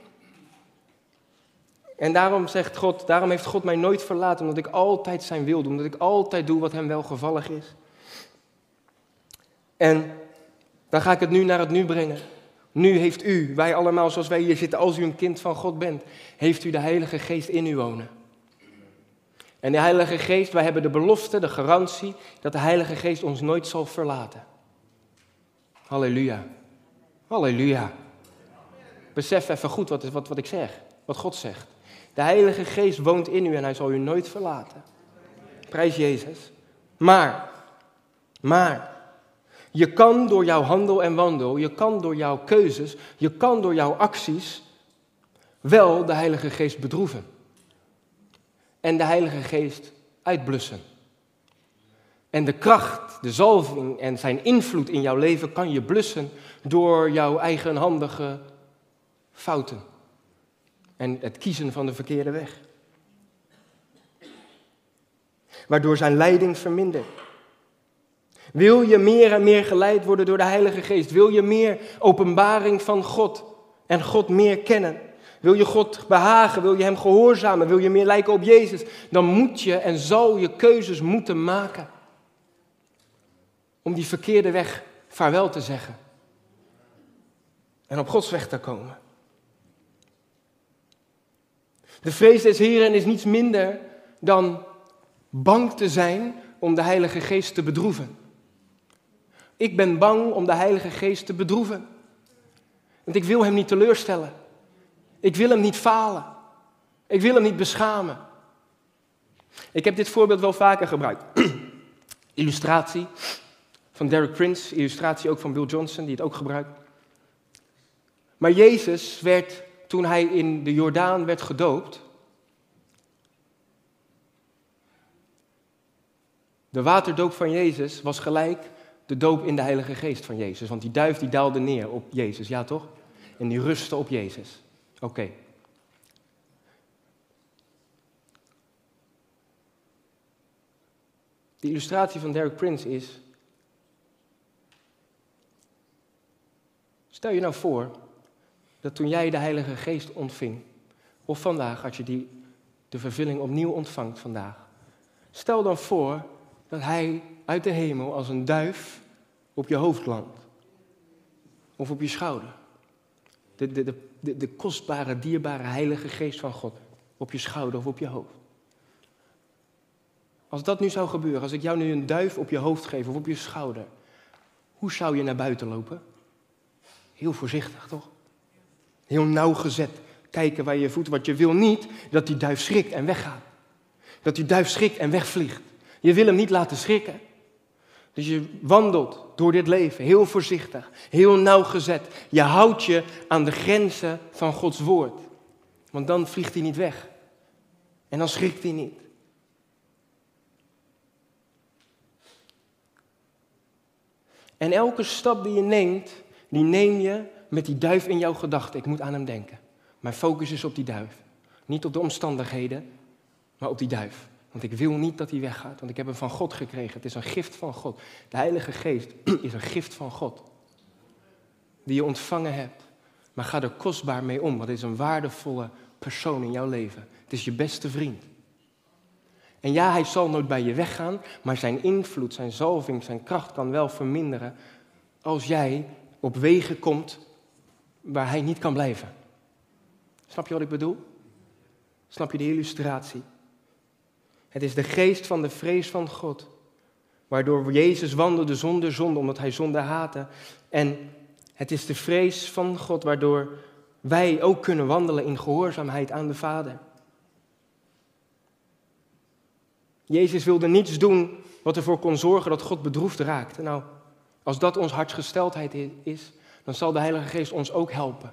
En daarom zegt God, daarom heeft God mij nooit verlaten, omdat ik altijd zijn wil doe, omdat ik altijd doe wat hem welgevallig is. En dan ga ik het nu naar het nu brengen. Nu heeft u, wij allemaal zoals wij hier zitten, als u een kind van God bent, heeft u de Heilige Geest in u wonen. En de Heilige Geest, wij hebben de belofte, de garantie dat de Heilige Geest ons nooit zal verlaten. Halleluja. Halleluja. Besef even goed wat, wat, wat ik zeg, wat God zegt. De Heilige Geest woont in u en hij zal u nooit verlaten. Prijs Jezus. Maar, maar, je kan door jouw handel en wandel, je kan door jouw keuzes, je kan door jouw acties wel de Heilige Geest bedroeven. En de Heilige Geest uitblussen. En de kracht, de zalving en zijn invloed in jouw leven kan je blussen door jouw eigenhandige fouten. En het kiezen van de verkeerde weg. Waardoor zijn leiding vermindert. Wil je meer en meer geleid worden door de Heilige Geest? Wil je meer openbaring van God en God meer kennen? Wil je God behagen? Wil je Hem gehoorzamen? Wil je meer lijken op Jezus? Dan moet je en zal je keuzes moeten maken. Om die verkeerde weg vaarwel te zeggen. En op Gods weg te komen. De vrees des Heren is niets minder dan bang te zijn om de Heilige Geest te bedroeven. Ik ben bang om de Heilige Geest te bedroeven. Want ik wil Hem niet teleurstellen. Ik wil Hem niet falen. Ik wil Hem niet beschamen. Ik heb dit voorbeeld wel vaker gebruikt. Illustratie van Derek Prince, illustratie ook van Bill Johnson, die het ook gebruikt. Maar Jezus werd, toen hij in de Jordaan werd gedoopt, de waterdoop van Jezus was gelijk de doop in de Heilige Geest van Jezus. Want die duif die daalde neer op Jezus, ja toch? En die rustte op Jezus. Oké. De illustratie van Derek Prince is Stel je nou voor dat toen jij de Heilige Geest ontving, of vandaag als je die, de vervulling opnieuw ontvangt vandaag. Stel dan voor dat Hij uit de hemel als een duif op je hoofd landt. Of op je schouder. De, de, de, de, kostbare, dierbare Heilige Geest van God op je schouder of op je hoofd. Als dat nu zou gebeuren, als ik jou nu een duif op je hoofd geef of op je schouder, hoe zou je naar buiten lopen? Heel voorzichtig, toch? Heel nauwgezet. Kijken waar je voet, wat je wil niet dat die duif schrikt en weggaat. Dat die duif schrikt en wegvliegt. Je wil hem niet laten schrikken. Dus je wandelt door dit leven heel voorzichtig, heel nauwgezet. Je houdt je aan de grenzen van Gods woord. Want dan vliegt hij niet weg. En dan schrikt hij niet. En elke stap die je neemt, die neem je met die duif in jouw gedachten. Ik moet aan hem denken. Mijn focus is op die duif. Niet op de omstandigheden, maar op die duif. Want ik wil niet dat hij weggaat, want ik heb hem van God gekregen. Het is een gift van God. De Heilige Geest is een gift van God. Die je ontvangen hebt. Maar ga er kostbaar mee om, want het is een waardevolle persoon in jouw leven. Het is je beste vriend. En ja, hij zal nooit bij je weggaan, maar zijn invloed, zijn zalving, zijn kracht kan wel verminderen als jij op wegen komt waar hij niet kan blijven. Snap je wat ik bedoel? Snap je de illustratie? Het is de geest van de vrees van God, waardoor Jezus wandelde zonder zonde, omdat hij zonde haatte. En het is de vrees van God, waardoor wij ook kunnen wandelen in gehoorzaamheid aan de Vader. Jezus wilde niets doen wat ervoor kon zorgen dat God bedroefd raakte. Nou, als dat ons hartsgesteldheid is, dan zal de Heilige Geest ons ook helpen.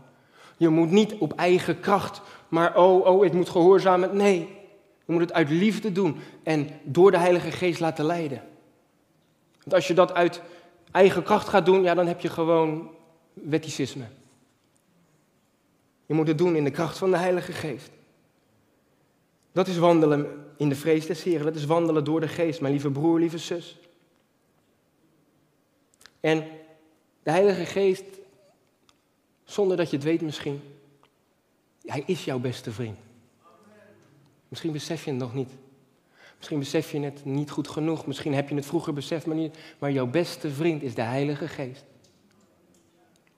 Je moet niet op eigen kracht, maar oh, oh, ik moet gehoorzamen. Nee, je moet het uit liefde doen en door de Heilige Geest laten leiden. Want als je dat uit eigen kracht gaat doen, ja, dan heb je gewoon wetticisme. Je moet het doen in de kracht van de Heilige Geest. Dat is wandelen in de vrees des. Dat is wandelen door de geest, mijn lieve broer, lieve zus. En de Heilige Geest, zonder dat je het weet misschien, hij is jouw beste vriend. Misschien besef je het nog niet. Misschien besef je het niet goed genoeg. Misschien heb je het vroeger beseft, maar niet. Maar jouw beste vriend is de Heilige Geest.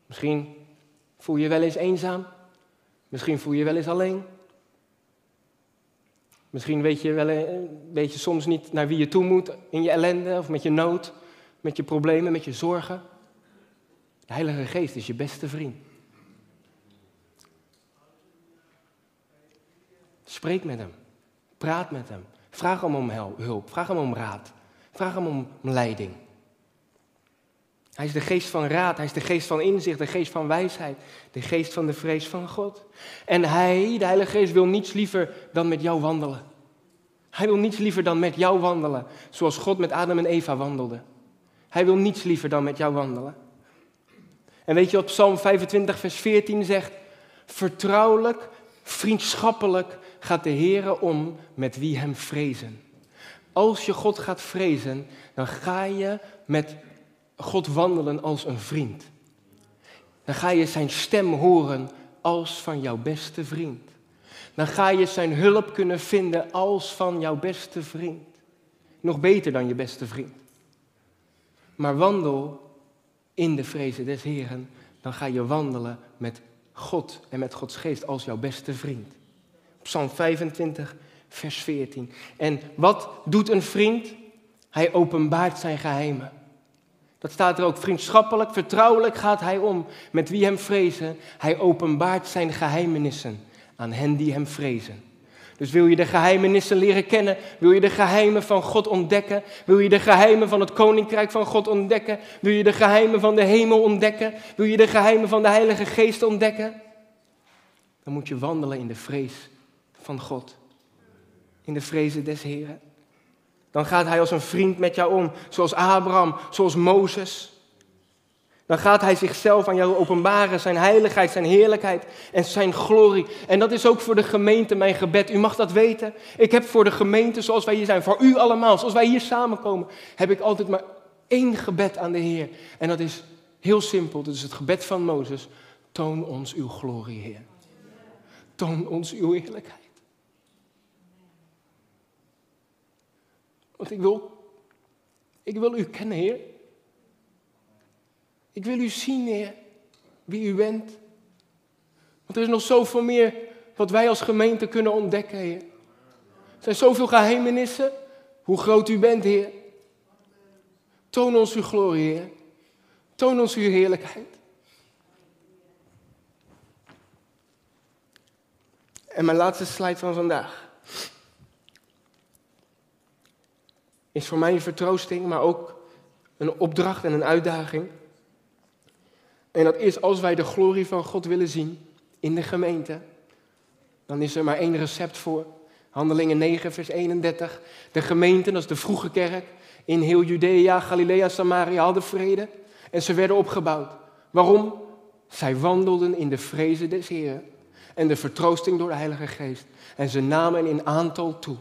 Misschien voel je je wel eens eenzaam. Misschien voel je je wel eens alleen. Misschien weet je, wel, eh, weet je soms niet naar wie je toe moet in je ellende of met je nood, met je problemen, met je zorgen. De Heilige Geest is je beste vriend. Spreek met hem. Praat met hem. Vraag hem om hulp. Vraag hem om raad. Vraag hem om leiding. Hij is de geest van raad, hij is de geest van inzicht, de geest van wijsheid, de geest van de vrees van God. En hij, de Heilige Geest, wil niets liever dan met jou wandelen. Hij wil niets liever dan met jou wandelen, zoals God met Adam en Eva wandelde. Hij wil niets liever dan met jou wandelen. En weet je wat Psalm 25, vers 14 zegt? Vertrouwelijk, vriendschappelijk gaat de Heer om met wie hem vrezen. Als je God gaat vrezen, dan ga je met God wandelen als een vriend. Dan ga je zijn stem horen als van jouw beste vriend. Dan ga je zijn hulp kunnen vinden als van jouw beste vriend. Nog beter dan je beste vriend. Maar wandel in de vrezen des Heren, dan ga je wandelen met God en met Gods geest als jouw beste vriend. Psalm 25, vers 14. En wat doet een vriend? Hij openbaart zijn geheimen. Dat staat er ook. Vriendschappelijk, vertrouwelijk gaat hij om met wie hem vrezen. Hij openbaart zijn geheimenissen aan hen die hem vrezen. Dus wil je de geheimenissen leren kennen? Wil je de geheimen van God ontdekken? Wil je de geheimen van het koninkrijk van God ontdekken? Wil je de geheimen van de hemel ontdekken? Wil je de geheimen van de Heilige Geest ontdekken? Dan moet je wandelen in de vrees van God. In de vrezen des Heren. Dan gaat hij als een vriend met jou om, zoals Abraham, zoals Mozes. Dan gaat hij zichzelf aan jou openbaren, zijn heiligheid, zijn heerlijkheid en zijn glorie. En dat is ook voor de gemeente mijn gebed. U mag dat weten. Ik heb voor de gemeente, zoals wij hier zijn, voor u allemaal, zoals wij hier samenkomen, heb ik altijd maar één gebed aan de Heer. En dat is, Heel simpel, dit is het gebed van Mozes. Toon ons uw glorie, Heer. Toon ons uw heerlijkheid. Want ik wil, ik wil u kennen, Heer. Ik wil u zien, Heer, wie u bent. Want er is nog zoveel meer wat wij als gemeente kunnen ontdekken, Heer. Er zijn zoveel geheimenissen, hoe groot u bent, Heer. Toon ons uw glorie, Heer. Toon ons uw heerlijkheid. En mijn laatste slide van vandaag is voor mij een vertroosting, maar ook een opdracht en een uitdaging. En dat is als wij de glorie van God willen zien in de gemeente, dan is er maar één recept voor. Handelingen 9, vers 31. De gemeente, dat is de vroege kerk, in heel Judea, Galilea, Samaria hadden vrede en ze werden opgebouwd. Waarom? Zij wandelden in de vrezen des Heeren en de vertroosting door de Heilige Geest. En ze namen in aantal toe.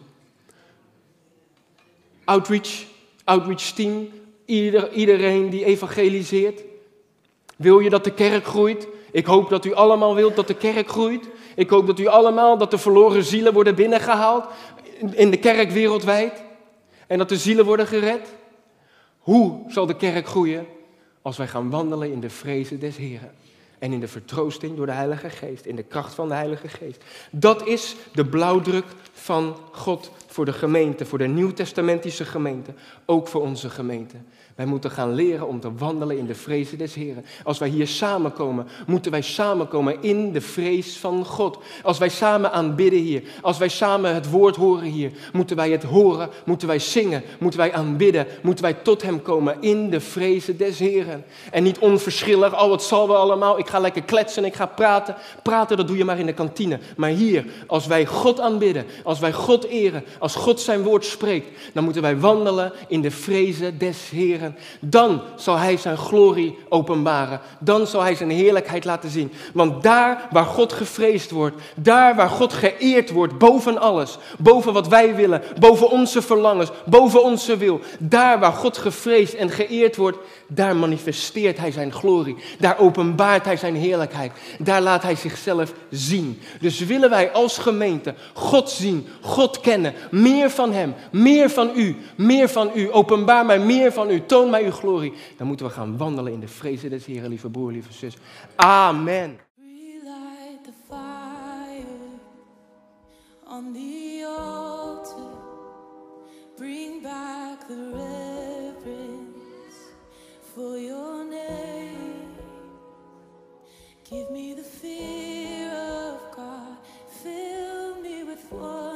Outreach, outreach team, ieder, iedereen die evangeliseert. Wil je dat de kerk groeit? Ik hoop dat u allemaal wilt dat de kerk groeit. Ik hoop dat u allemaal, dat de verloren zielen worden binnengehaald in de kerk wereldwijd. En dat de zielen worden gered. Hoe zal de kerk groeien? Als wij gaan wandelen in de vrezen des Heren. En in de vertroosting door de Heilige Geest, in de kracht van de Heilige Geest. Dat is de blauwdruk van God voor de gemeente, voor de nieuwtestamentische gemeente, ook voor onze gemeente. Wij moeten gaan leren om te wandelen in de vrezen des Heren. Als wij hier samenkomen, moeten wij samenkomen in de vrees van God. Als wij samen aanbidden hier, als wij samen het woord horen hier, moeten wij het horen, moeten wij zingen, moeten wij aanbidden, moeten wij tot Hem komen in de vrezen des Heren. En niet onverschillig, oh het zal wel allemaal, ik ga lekker kletsen, ik ga praten. Praten, dat doe je maar in de kantine. Maar hier, als wij God aanbidden, als wij God eren, als God zijn woord spreekt, dan moeten wij wandelen in de vrezen des Heren. Dan zal Hij zijn glorie openbaren. Dan zal Hij zijn heerlijkheid laten zien. Want daar waar God gevreesd wordt, daar waar God geëerd wordt, boven alles, boven wat wij willen, boven onze verlangens, boven onze wil, daar waar God gevreesd en geëerd wordt, daar manifesteert Hij zijn glorie. Daar openbaart Hij zijn heerlijkheid. Daar laat Hij zichzelf zien. Dus willen wij als gemeente God zien, God kennen, meer van Hem, meer van U, meer van U. Openbaar mij meer van U. Toon mij uw glorie. Dan moeten we gaan wandelen in de vrezen des Heren, lieve broer, lieve zus. Amen. On the altar. Bring back the reverence for your name. Give me the fear of God. Fill me with wonder.